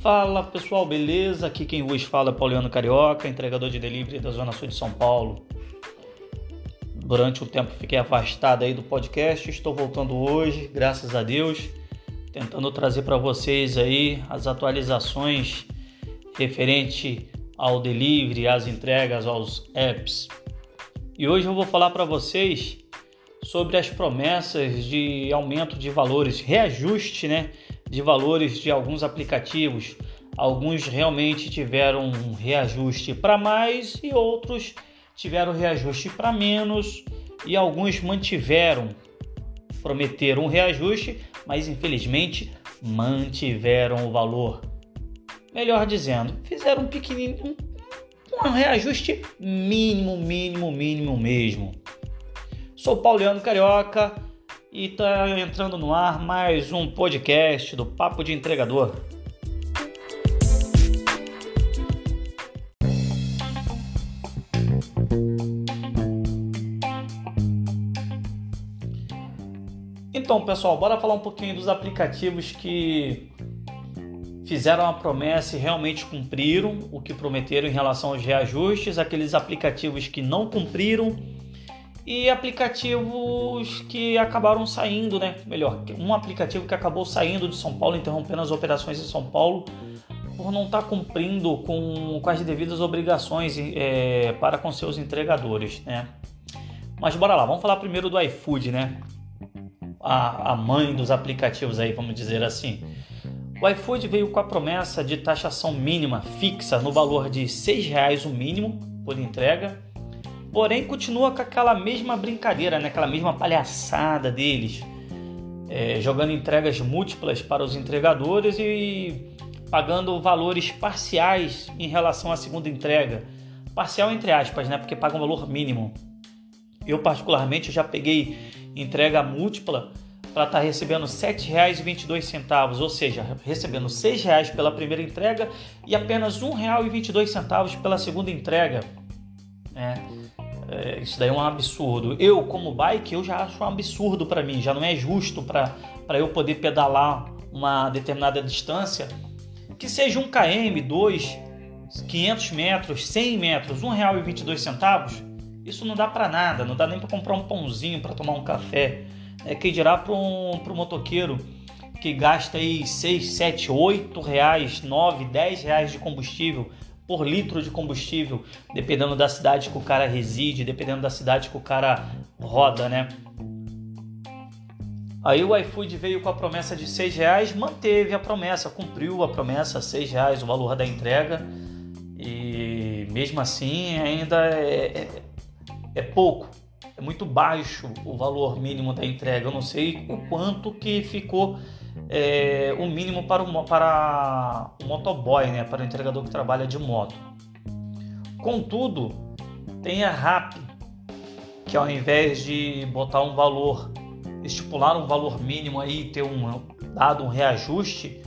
Fala pessoal, beleza? Aqui quem vos fala é Pauliano Carioca, entregador de delivery da Zona Sul de São Paulo. Durante o tempo fiquei afastado aí do podcast, estou voltando hoje, graças a Deus, tentando trazer para vocês aí as atualizações referente ao delivery, às entregas, aos apps. E hoje eu vou falar para vocês sobre as promessas de aumento de valores, reajuste, né? De valores de alguns aplicativos. Alguns realmente tiveram um reajuste para mais e outros tiveram reajuste para menos e alguns mantiveram, prometeram um reajuste, mas infelizmente mantiveram o valor. Melhor dizendo, fizeram um pequenininho, um, um reajuste mínimo, mínimo, mínimo mesmo. Sou Pauliano Carioca e está entrando no ar mais um podcast do Papo de Entregador. Então, pessoal, bora falar um pouquinho dos aplicativos que fizeram a promessa e realmente cumpriram o que prometeram em relação aos reajustes, aqueles aplicativos que não cumpriram e aplicativos que acabaram saindo, né? Melhor, um aplicativo que acabou saindo de São Paulo, interrompendo as operações em São Paulo por não estar tá cumprindo com, com as devidas obrigações é, para com seus entregadores, né? Mas bora lá, vamos falar primeiro do iFood, né? A, a mãe dos aplicativos aí, vamos dizer assim. O iFood veio com a promessa de taxação mínima fixa no valor de R$ 6,00 o mínimo por entrega Porém, continua com aquela mesma brincadeira, né? aquela mesma palhaçada deles, é, jogando entregas múltiplas para os entregadores e pagando valores parciais em relação à segunda entrega. Parcial entre aspas, né? Porque paga um valor mínimo. Eu, particularmente, já peguei entrega múltipla para estar tá recebendo R$ 7,22, ou seja, recebendo R$ 6,00 pela primeira entrega e apenas R$ 1,22 pela segunda entrega. É. É, isso daí é um absurdo. Eu, como bike, eu já acho um absurdo para mim, já não é justo para eu poder pedalar uma determinada distância, que seja um km, 2, 500 metros, 100 metros, R$ 1,22, isso não dá para nada, não dá nem para comprar um pãozinho, para tomar um café. É que dirá para um pro motoqueiro que gasta aí 6, 7, 8 reais, 9, 10 reais de combustível por litro de combustível, dependendo da cidade que o cara reside, dependendo da cidade que o cara roda, né? Aí o iFood veio com a promessa de seis reais, manteve a promessa, cumpriu a promessa, seis reais o valor da entrega e mesmo assim ainda é, é, é pouco, é muito baixo o valor mínimo da entrega. Eu não sei o quanto que ficou é, o mínimo para o, para o motoboy, né, para o entregador que trabalha de moto. Contudo, tem a RAP, que ao invés de botar um valor, estipular um valor mínimo aí, ter um dado um reajuste,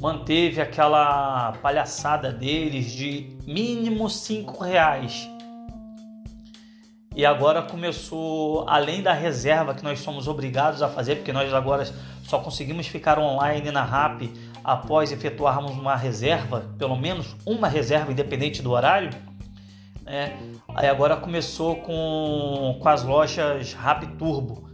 manteve aquela palhaçada deles de mínimo cinco reais. E agora começou, além da reserva que nós somos obrigados a fazer, porque nós agora só conseguimos ficar online na RAP após efetuarmos uma reserva, pelo menos uma reserva independente do horário. Né? Aí agora começou com, com as lojas Rap Turbo.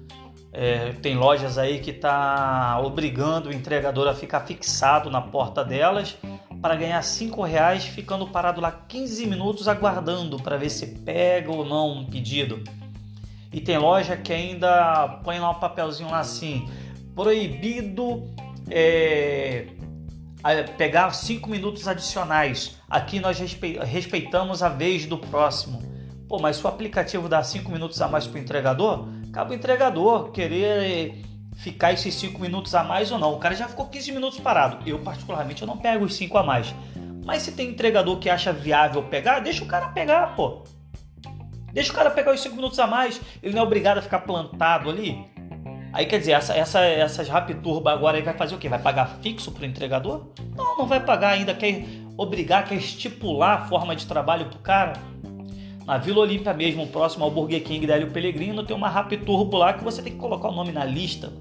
É, tem lojas aí que está obrigando o entregador a ficar fixado na porta delas para ganhar cinco reais, ficando parado lá 15 minutos aguardando para ver se pega ou não um pedido. E tem loja que ainda põe lá um papelzinho lá assim: proibido é, pegar cinco minutos adicionais. Aqui nós respeitamos a vez do próximo. Pô, mas se o aplicativo dá cinco minutos a mais para o entregador, cabe o entregador querer ficar esses cinco minutos a mais ou não. O cara já ficou 15 minutos parado. Eu, particularmente, eu não pego os cinco a mais. Mas se tem entregador que acha viável pegar, deixa o cara pegar, pô. Deixa o cara pegar os cinco minutos a mais. Ele não é obrigado a ficar plantado ali. Aí quer dizer, essa, essa, essas Rapturba agora aí vai fazer o quê? Vai pagar fixo para o entregador? Não, não vai pagar ainda. Quer obrigar, quer estipular a forma de trabalho para o cara? Na Vila Olímpia mesmo, próximo ao Burger King da Hélio Pellegrino, tem uma Rapturbo lá que você tem que colocar o nome na lista.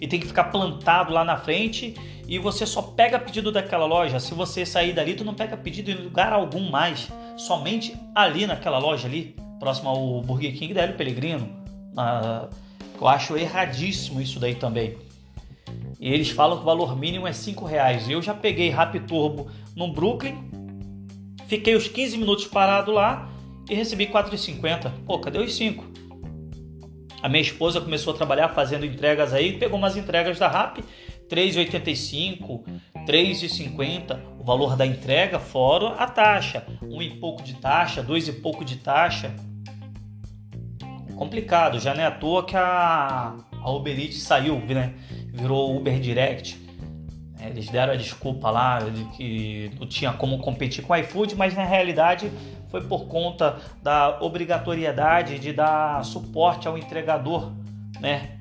E tem que ficar plantado lá na frente e você só pega pedido daquela loja. Se você sair dali, tu não pega pedido em lugar algum mais, somente ali naquela loja ali, próximo ao Burger King da Hélio Pellegrino. Na... Eu acho erradíssimo isso daí também. E eles falam que o valor mínimo é 5 reais. Eu já peguei Rap Turbo no Brooklyn, fiquei os 15 minutos parado lá e recebi 4,50. Pô, cadê os 5? A minha esposa começou a trabalhar fazendo entregas aí, pegou umas entregas da RAP, 3,85, 3,50, o valor da entrega fora a taxa, um e pouco de taxa, dois e pouco de taxa. Complicado, já não é à toa que a, a Uber Eats saiu, né? virou Uber Direct. É, eles deram a desculpa lá de que não tinha como competir com o iFood, mas na realidade foi por conta da obrigatoriedade de dar suporte ao entregador, né?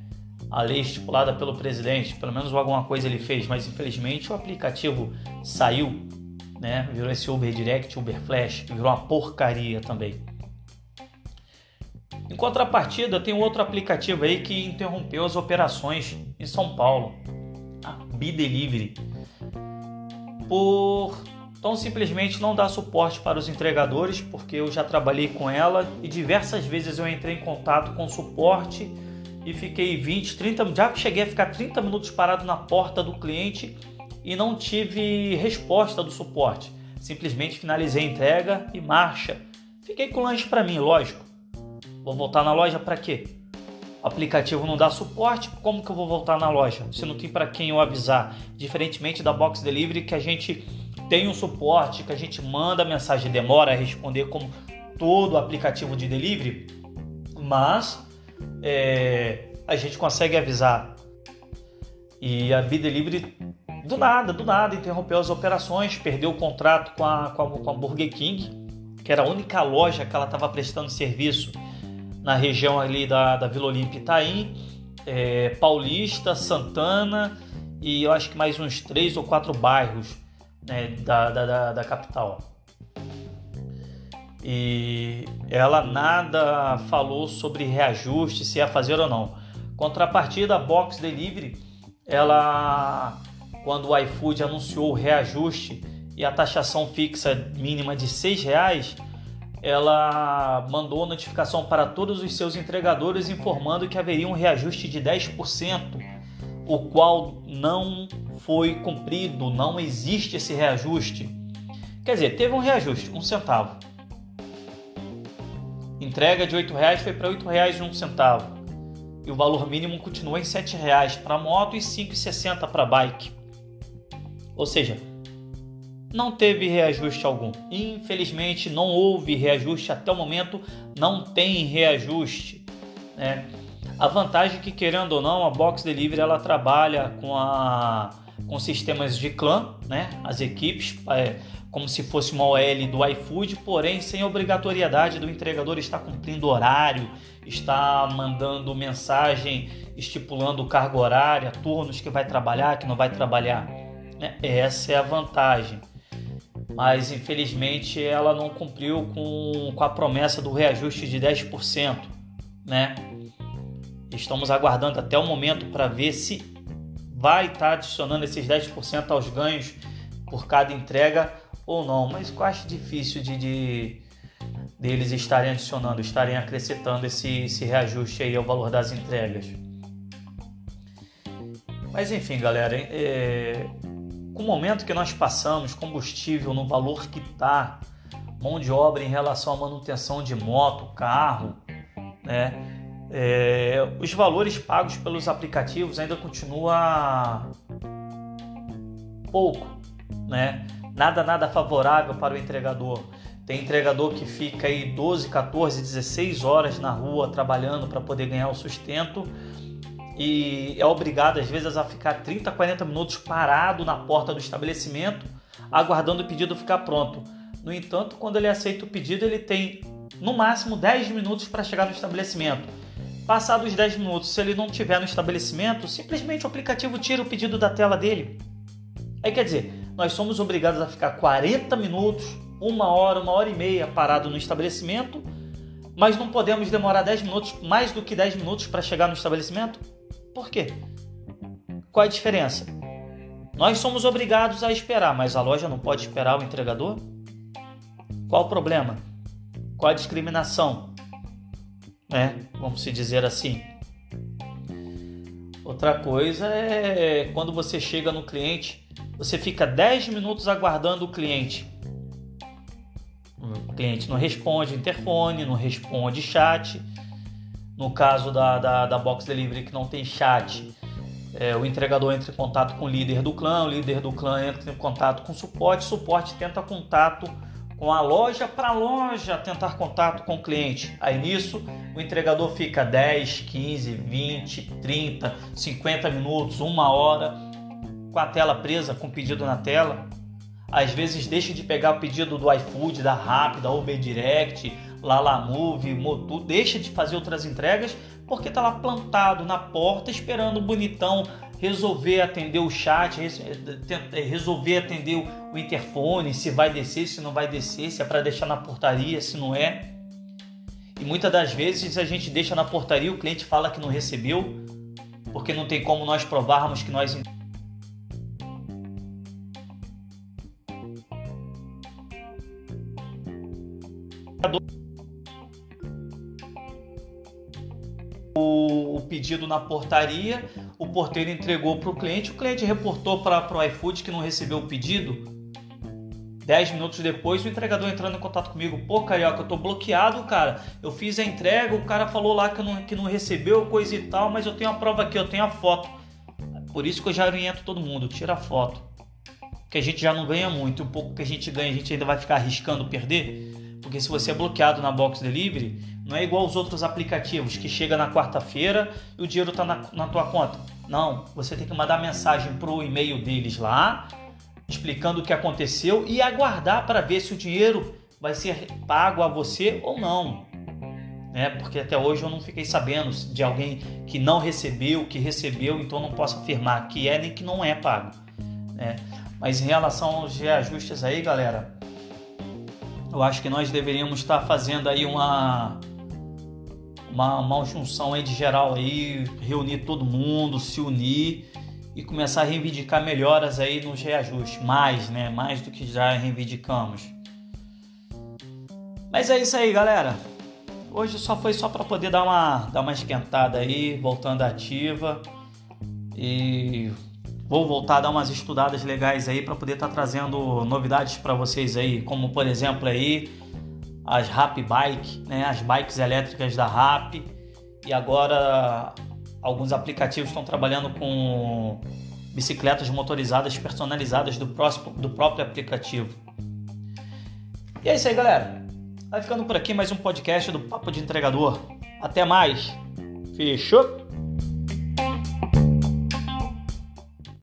A lei estipulada pelo presidente, pelo menos alguma coisa ele fez, mas infelizmente o aplicativo saiu, né? Virou esse Uber Direct, Uber Flash, virou uma porcaria também. Em contrapartida, tem outro aplicativo aí que interrompeu as operações em São Paulo, a Bidelivery, por tão simplesmente não dar suporte para os entregadores, porque eu já trabalhei com ela e diversas vezes eu entrei em contato com suporte e fiquei 20, 30, já cheguei a ficar 30 minutos parado na porta do cliente e não tive resposta do suporte. Simplesmente finalizei a entrega e marcha. Fiquei com lanche para mim, lógico. Vou voltar na loja para quê? O aplicativo não dá suporte, como que eu vou voltar na loja? Se não tem para quem eu avisar. Diferentemente da Box Delivery, que a gente tem um suporte, que a gente manda mensagem, demora a responder como todo aplicativo de delivery, mas é, a gente consegue avisar. E a B-Delivery, do nada, do nada, interrompeu as operações, perdeu o contrato com a, com a, com a Burger King, que era a única loja que ela estava prestando serviço na região ali da, da Vila Olímpia Itaim, é, Paulista, Santana e eu acho que mais uns três ou quatro bairros né, da, da, da, capital. E ela nada falou sobre reajuste, se ia fazer ou não. Contrapartida, a Box Delivery, ela, quando o iFood anunciou o reajuste e a taxação fixa mínima de R$ reais, ela mandou notificação para todos os seus entregadores informando que haveria um reajuste de 10%, o qual não foi cumprido, não existe esse reajuste. Quer dizer, teve um reajuste, um centavo. Entrega de R$ reais foi para R$ reais e um centavo. E o valor mínimo continua em R$ reais para moto e R$ 5,60 para bike. Ou seja, não teve reajuste algum. Infelizmente, não houve reajuste até o momento, não tem reajuste. Né? A vantagem é que, querendo ou não, a Box Delivery ela trabalha com, a, com sistemas de clã, né? as equipes, é, como se fosse uma OL do iFood, porém sem obrigatoriedade do entregador estar cumprindo horário, estar mandando mensagem estipulando carga horária, turnos que vai trabalhar, que não vai trabalhar. Né? Essa é a vantagem mas infelizmente ela não cumpriu com, com a promessa do reajuste de 10%, né? Estamos aguardando até o momento para ver se vai estar tá adicionando esses 10% aos ganhos por cada entrega ou não, mas eu acho difícil de, de deles estarem adicionando, estarem acrescentando esse, esse reajuste aí ao valor das entregas. Mas enfim, galera, é, com o momento que nós passamos, combustível no valor que está, mão de obra em relação à manutenção de moto, carro, né? É, os valores pagos pelos aplicativos ainda continua pouco, né? Nada, nada favorável para o entregador. Tem entregador que fica aí 12, 14, 16 horas na rua trabalhando para poder ganhar o sustento e é obrigado às vezes a ficar 30, 40 minutos parado na porta do estabelecimento, aguardando o pedido ficar pronto. No entanto, quando ele aceita o pedido, ele tem no máximo 10 minutos para chegar no estabelecimento. Passados os 10 minutos, se ele não estiver no estabelecimento, simplesmente o aplicativo tira o pedido da tela dele. Aí quer dizer, nós somos obrigados a ficar 40 minutos, uma hora, uma hora e meia parado no estabelecimento, mas não podemos demorar 10 minutos, mais do que 10 minutos para chegar no estabelecimento? Por quê? Qual a diferença? Nós somos obrigados a esperar, mas a loja não pode esperar o entregador? Qual o problema? Qual a discriminação? Né? Vamos se dizer assim. Outra coisa é quando você chega no cliente, você fica 10 minutos aguardando o cliente. O cliente não responde interfone, não responde chat. No caso da, da, da Box Delivery que não tem chat, é, o entregador entra em contato com o líder do clã, o líder do clã entra em contato com o suporte, o suporte tenta contato com a loja para a loja tentar contato com o cliente. Aí nisso, o entregador fica 10, 15, 20, 30, 50 minutos, uma hora com a tela presa, com o pedido na tela. Às vezes deixa de pegar o pedido do iFood, da Rappi, da Uber Direct, Lalamove, Motu, deixa de fazer outras entregas porque está lá plantado na porta esperando o bonitão resolver atender o chat, eh, resolver atender o interfone, se vai descer, se não vai descer, se é para deixar na portaria, se não é. E muitas das vezes a gente deixa na portaria, o cliente fala que não recebeu, porque não tem como nós provarmos que nós pedido na portaria, o porteiro entregou para o cliente, o cliente reportou para o iFood que não recebeu o pedido. Dez minutos depois, o entregador entrando em contato comigo, pô, Carioca, eu tô bloqueado, cara. Eu fiz a entrega, o cara falou lá que não, que não recebeu, coisa e tal, mas eu tenho a prova aqui, eu tenho a foto. Por isso que eu já oriento todo mundo, tira a foto. Que a gente já não ganha muito, o pouco que a gente ganha, a gente ainda vai ficar arriscando perder. Porque se você é bloqueado na Box Delivery, não é igual aos outros aplicativos que chega na quarta-feira e o dinheiro está na, na tua conta. Não, você tem que mandar mensagem para o e-mail deles lá, explicando o que aconteceu e aguardar para ver se o dinheiro vai ser pago a você ou não. É, porque até hoje eu não fiquei sabendo de alguém que não recebeu, que recebeu, então não posso afirmar que é nem que não é pago. Né? Mas em relação aos reajustes aí, galera, eu acho que nós deveríamos estar fazendo aí uma uma, uma junção aí de geral aí, reunir todo mundo, se unir e começar a reivindicar melhoras aí nos reajustes, mais, né? Mais do que já reivindicamos. Mas é isso aí, galera. Hoje só foi só para poder dar uma, dar uma esquentada aí, voltando ativa. E Vou voltar a dar umas estudadas legais aí para poder estar tá trazendo novidades para vocês aí, como por exemplo aí as Rap Bike, né, as bikes elétricas da Rap e agora alguns aplicativos estão trabalhando com bicicletas motorizadas personalizadas do, próximo, do próprio aplicativo. E é isso aí, galera. Vai ficando por aqui mais um podcast do Papo de Entregador. Até mais. Fechou?